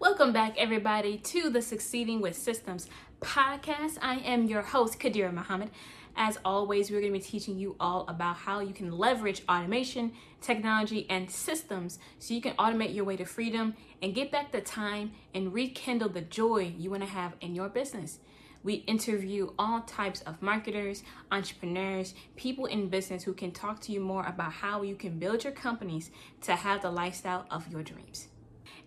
Welcome back, everybody, to the Succeeding with Systems podcast. I am your host, Kadira Muhammad. As always, we're going to be teaching you all about how you can leverage automation, technology, and systems so you can automate your way to freedom and get back the time and rekindle the joy you want to have in your business. We interview all types of marketers, entrepreneurs, people in business who can talk to you more about how you can build your companies to have the lifestyle of your dreams.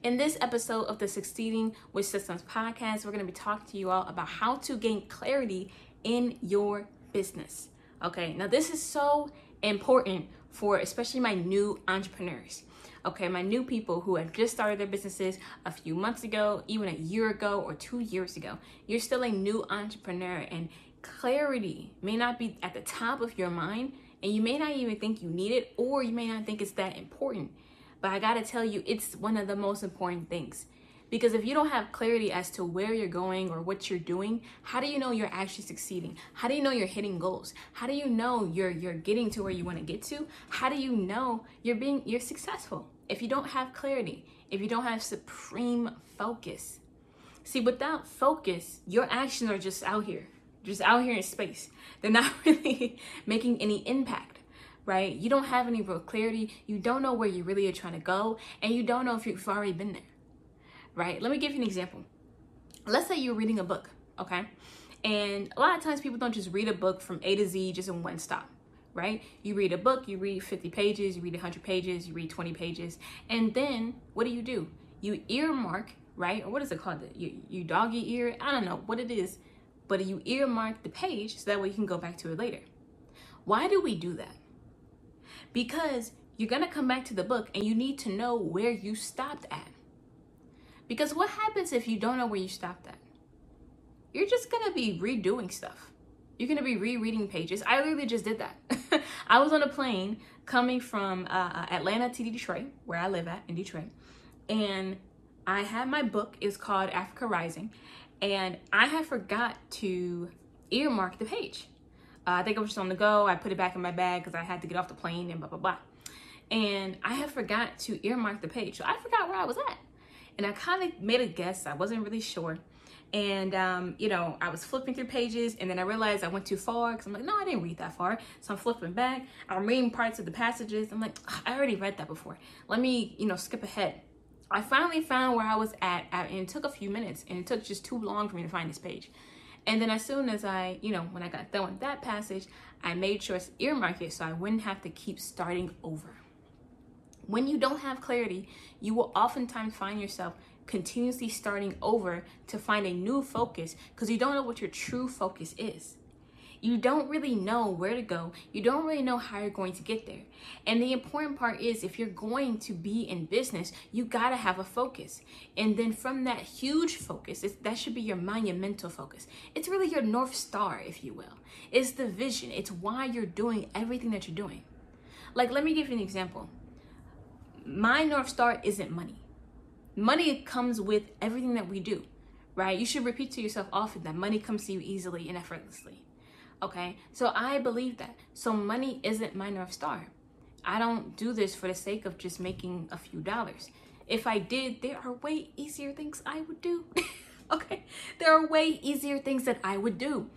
In this episode of the Succeeding with Systems podcast, we're going to be talking to you all about how to gain clarity in your business. Okay, now this is so important for especially my new entrepreneurs. Okay, my new people who have just started their businesses a few months ago, even a year ago or two years ago. You're still a new entrepreneur, and clarity may not be at the top of your mind, and you may not even think you need it, or you may not think it's that important. But I gotta tell you, it's one of the most important things. Because if you don't have clarity as to where you're going or what you're doing, how do you know you're actually succeeding? How do you know you're hitting goals? How do you know you're you're getting to where you want to get to? How do you know you're being you're successful? If you don't have clarity, if you don't have supreme focus. See, without focus, your actions are just out here, just out here in space. They're not really making any impact right? You don't have any real clarity. You don't know where you really are trying to go, and you don't know if you've already been there right? Let me give you an example. Let's say you're reading a book, okay? And a lot of times people don't just read a book from A to Z just in one stop, right? You read a book, you read 50 pages, you read 100 pages, you read 20 pages, and then what do you do? You earmark, right? Or what is it called? You, you doggy ear? I don't know what it is, but you earmark the page so that way you can go back to it later. Why do we do that? Because you're gonna come back to the book and you need to know where you stopped at. Because what happens if you don't know where you stopped at? You're just gonna be redoing stuff. You're gonna be rereading pages. I literally just did that. I was on a plane coming from uh, Atlanta to Detroit, where I live at in Detroit, and I had my book. It's called Africa Rising, and I had forgot to earmark the page. Uh, I think I was just on the go. I put it back in my bag because I had to get off the plane and blah blah blah. And I had forgot to earmark the page, so I forgot where I was at and I kind of made a guess. I wasn't really sure. And, um, you know, I was flipping through pages and then I realized I went too far because I'm like, no, I didn't read that far. So I'm flipping back. I'm reading parts of the passages. I'm like, I already read that before. Let me, you know, skip ahead. I finally found where I was at, and it took a few minutes and it took just too long for me to find this page. And then as soon as I, you know, when I got done with that passage, I made sure to earmark it so I wouldn't have to keep starting over. When you don't have clarity, you will oftentimes find yourself continuously starting over to find a new focus because you don't know what your true focus is. You don't really know where to go. You don't really know how you're going to get there. And the important part is if you're going to be in business, you got to have a focus. And then from that huge focus, that should be your monumental focus. It's really your North Star, if you will. It's the vision, it's why you're doing everything that you're doing. Like, let me give you an example my North Star isn't money. Money comes with everything that we do, right? You should repeat to yourself often that money comes to you easily and effortlessly. Okay, so I believe that. So money isn't my North Star. I don't do this for the sake of just making a few dollars. If I did, there are way easier things I would do. okay, there are way easier things that I would do.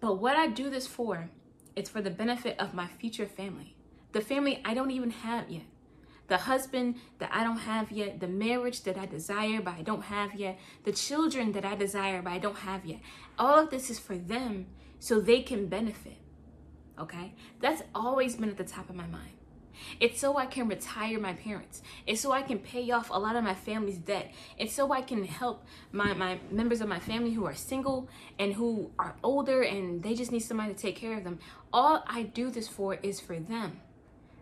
But what I do this for, it's for the benefit of my future family, the family I don't even have yet the husband that I don't have yet, the marriage that I desire but I don't have yet, the children that I desire but I don't have yet. All of this is for them so they can benefit. Okay? That's always been at the top of my mind. It's so I can retire my parents. It's so I can pay off a lot of my family's debt. It's so I can help my, my members of my family who are single and who are older and they just need somebody to take care of them. All I do this for is for them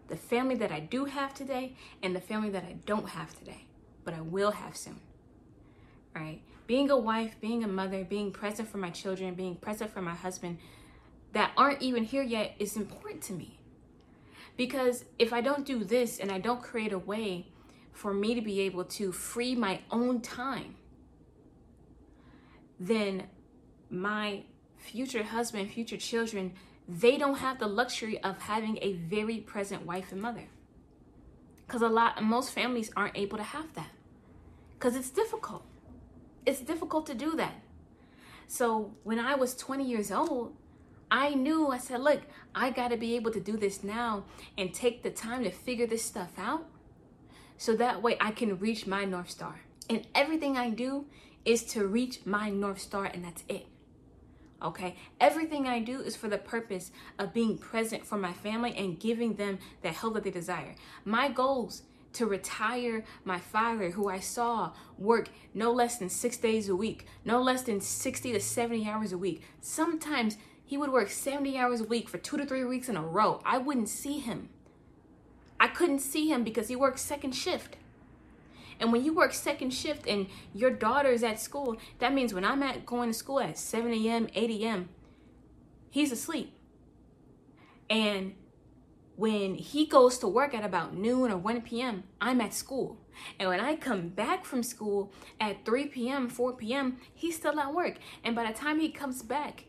the family that I do have today and the family that I don't have today, but I will have soon. Right? Being a wife, being a mother, being present for my children, being present for my husband that aren't even here yet is important to me. Because if I don't do this and I don't create a way for me to be able to free my own time, then my future husband, future children they don't have the luxury of having a very present wife and mother. Because a lot, most families aren't able to have that. because it's difficult. It's difficult to do that. So when I was 20 years old, I knew, I said, look, I got to be able to do this now and take the time to figure this stuff out so that way I can reach my North Star. And everything I do is to reach my North Star, and that's it. Okay? Everything I do is for the purpose of being present for my family and giving them the help that they desire. My goals to retire my father, who I saw work no less than six days a week, no less than 60 to 70 hours a week. Sometimes he would work 70 hours a week for two to three weeks in a row. I wouldn't see him. I couldn't see him because he worked second shift. And when you work second shift and your daughter's at school, that means when I'm at going to school at 7 a.m., 8 a.m., he's asleep. And when he goes to work at about noon or 1 p.m., I'm at school. And when I come back from school at 3 p.m., 4 p.m., he's still at work. And by the time he comes back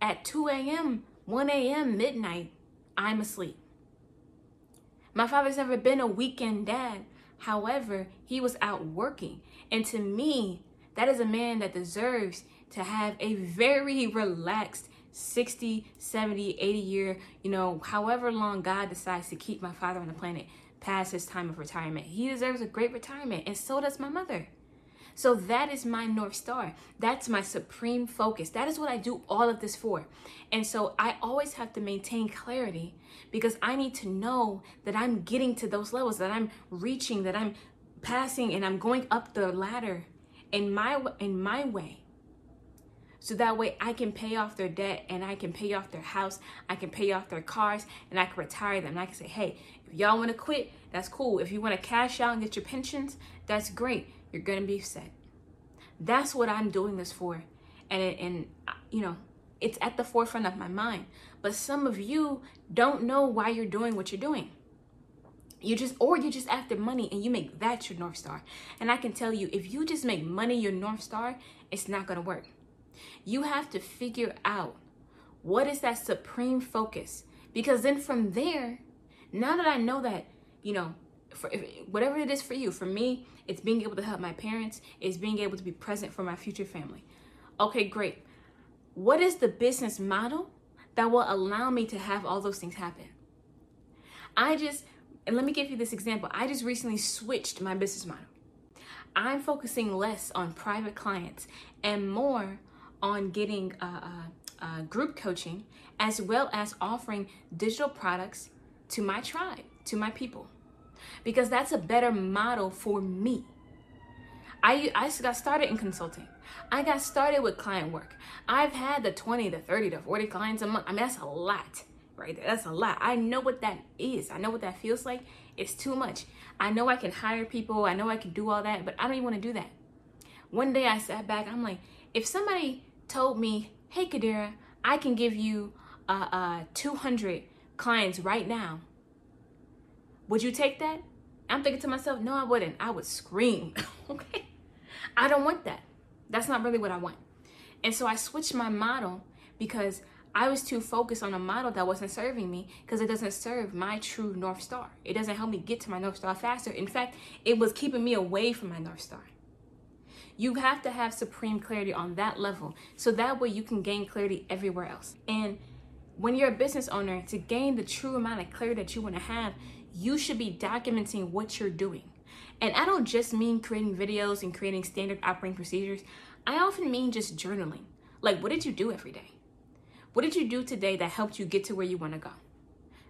at 2 a.m., 1 a.m., midnight, I'm asleep. My father's never been a weekend dad. However, he was out working. And to me, that is a man that deserves to have a very relaxed 60, 70, 80 year, you know, however long God decides to keep my father on the planet past his time of retirement. He deserves a great retirement, and so does my mother. So that is my North Star. That's my supreme focus. That is what I do all of this for. And so I always have to maintain clarity because I need to know that I'm getting to those levels, that I'm reaching, that I'm passing and I'm going up the ladder in my in my way so that way I can pay off their debt and I can pay off their house, I can pay off their cars, and I can retire them. And I can say, hey, if y'all want to quit, that's cool. If you want to cash out and get your pensions, that's great. You're to be set. That's what I'm doing this for. And, it, and uh, you know, it's at the forefront of my mind. But some of you don't know why you're doing what you're doing. You just, or you just after money and you make that your North Star. And I can tell you, if you just make money your North Star, it's not to work. You have to figure out what is that supreme focus. Because then from there, now that I know that, you know, for whatever it is for you, for me, it's being able to help my parents, it's being able to be present for my future family. Okay, great. What is the business model that will allow me to have all those things happen? I just, and let me give you this example. I just recently switched my business model. I'm focusing less on private clients and more on getting uh, uh, uh, group coaching as well as offering digital products to my tribe, to my people, because that's a better model for me. I, I got started in consulting. I got started with client work. I've had the 20 to 30 to 40 clients a month. I mean, that's a lot right. That's a lot. I know what that is. I know what that feels like. It's too much. I know I can hire people. I know I can do all that, but I don't even want to do that. One day I sat back. I'm like, if somebody told me, hey, Kadira, I can give you uh, uh, 200 clients right now, would you take that? I'm thinking to myself, no, I wouldn't. I would scream. okay. I don't want that. That's not really what I want. And so I switched my model because I was too focused on a model that wasn't serving me because it doesn't serve my true North Star. It doesn't help me get to my North Star faster. In fact, it was keeping me away from my North Star. You have to have supreme clarity on that level so that way you can gain clarity everywhere else. And when you're a business owner, to gain the true amount of clarity that you want to have, you should be documenting what you're doing. And I don't just mean creating videos and creating standard operating procedures. I often mean just journaling. Like, what did you do every day? What did you do today that helped you get to where you want to go?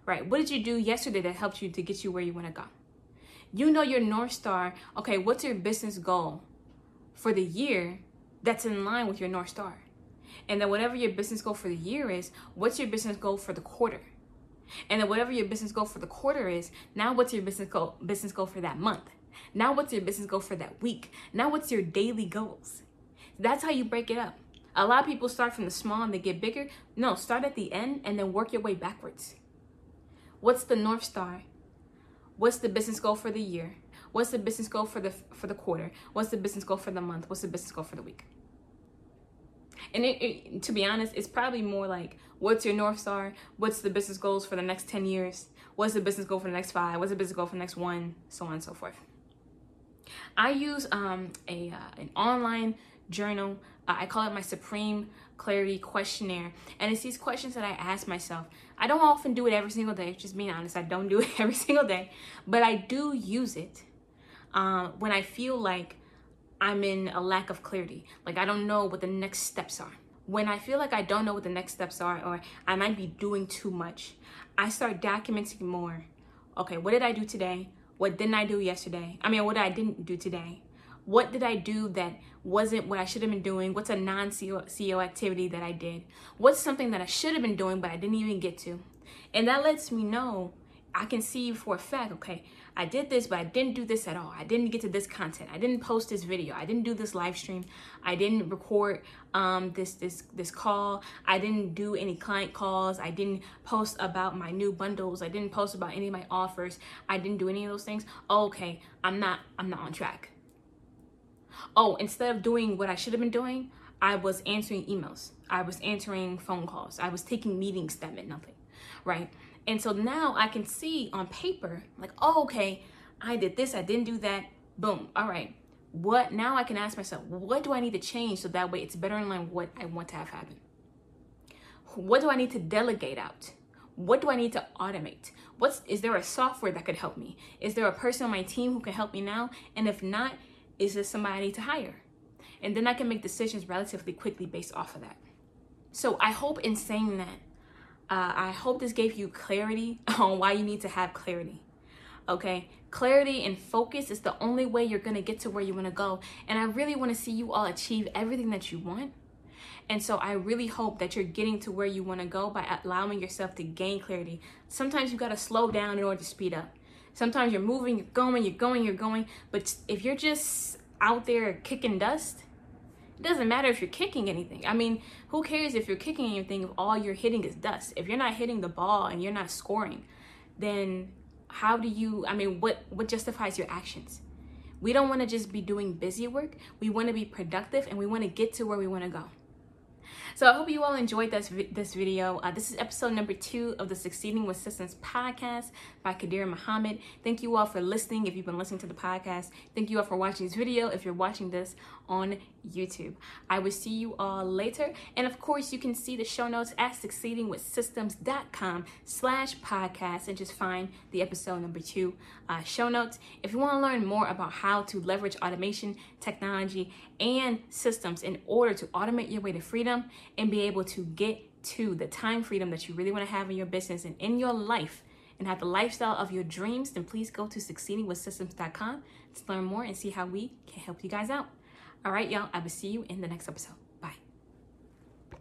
Right? What did you do yesterday that helped you to get you where you want to go? You know your North Star. Okay, what's your business goal? for the year that's in line with your North Star. And then whatever your business goal for the year is, what's your business goal for the quarter? And then whatever your business goal for the quarter is, now what's your business goal business goal for that month? Now what's your business goal for that week? Now what's your daily goals? That's how you break it up. A lot of people start from the small and they get bigger. No, start at the end and then work your way backwards. What's the North Star? What's the business goal for the year? What's the business goal for the for the quarter? What's the business goal for the month? What's the business goal for the week? And it, it, to be honest, it's probably more like what's your north star? What's the business goals for the next 10 years? What's the business goal for the next five? What's the business goal for the next one? So on and so forth. I use um, a uh, an online journal. Uh, I call it my Supreme Clarity Questionnaire, and it's these questions that I ask myself. I don't often do it every single day. Just being honest, I don't do it every single day, but I do use it um, when I feel like I'm in a lack of clarity. Like I don't know what the next steps are. When I feel like I don't know what the next steps are, or I might be doing too much, I start documenting more. Okay, what did I do today? What didn't I do yesterday? I mean, what I didn't do today? What did I do that wasn't what I should have been doing? What's a non CEO activity that I did? What's something that I should have been doing but I didn't even get to? And that lets me know I can see for a fact, okay, I did this, but I didn't do this at all. I didn't get to this content. I didn't post this video. I didn't do this live stream. I didn't record um, this this this call. I didn't do any client calls. I didn't post about my new bundles. I didn't post about any of my offers. I didn't do any of those things. okay, I'm not I'm not on track. Oh, instead of doing what I should have been doing, I was answering emails. I was answering phone calls. I was taking meetings that meant nothing, right? And so now I can see on paper, like, oh, okay, I did this, I didn't do that. Boom. All right. What now I can ask myself, what do I need to change so that way it's better in line with what I want to have happen? What do I need to delegate out? What do I need to automate? What's is there a software that could help me? Is there a person on my team who can help me now? And if not, is there somebody I need to hire? And then I can make decisions relatively quickly based off of that. So I hope in saying that uh, I hope this gave you clarity on why you need to have clarity. Okay, clarity and focus is the only way you're gonna get to where you wanna go. And I really wanna see you all achieve everything that you want. And so I really hope that you're getting to where you wanna go by allowing yourself to gain clarity. Sometimes you gotta slow down in order to speed up. Sometimes you're moving, you're going, you're going, you're going. But if you're just out there kicking dust, it doesn't matter if you're kicking anything. I mean, who cares if you're kicking anything if all you're hitting is dust? If you're not hitting the ball and you're not scoring, then how do you I mean, what what justifies your actions? We don't want to just be doing busy work. We want to be productive and we want to get to where we want to go. So I hope you all enjoyed this, this video. Uh, this is episode number two of the Succeeding with Systems podcast by Kadir Muhammad. Thank you all for listening if you've been listening to the podcast. Thank you all for watching this video if you're watching this on YouTube. I will see you all later. And of course, you can see the show notes at succeedingwithsystems.com slash podcast and just find the episode number two uh, show notes. If you want to learn more about how to leverage automation, technology, and systems in order to automate your way to freedom and be able to get to the time freedom that you really want to have in your business and in your life and have the lifestyle of your dreams, then please go to succeedingwithsystems.com to learn more and see how we can help you guys out. All right, y'all, I will see you in the next episode.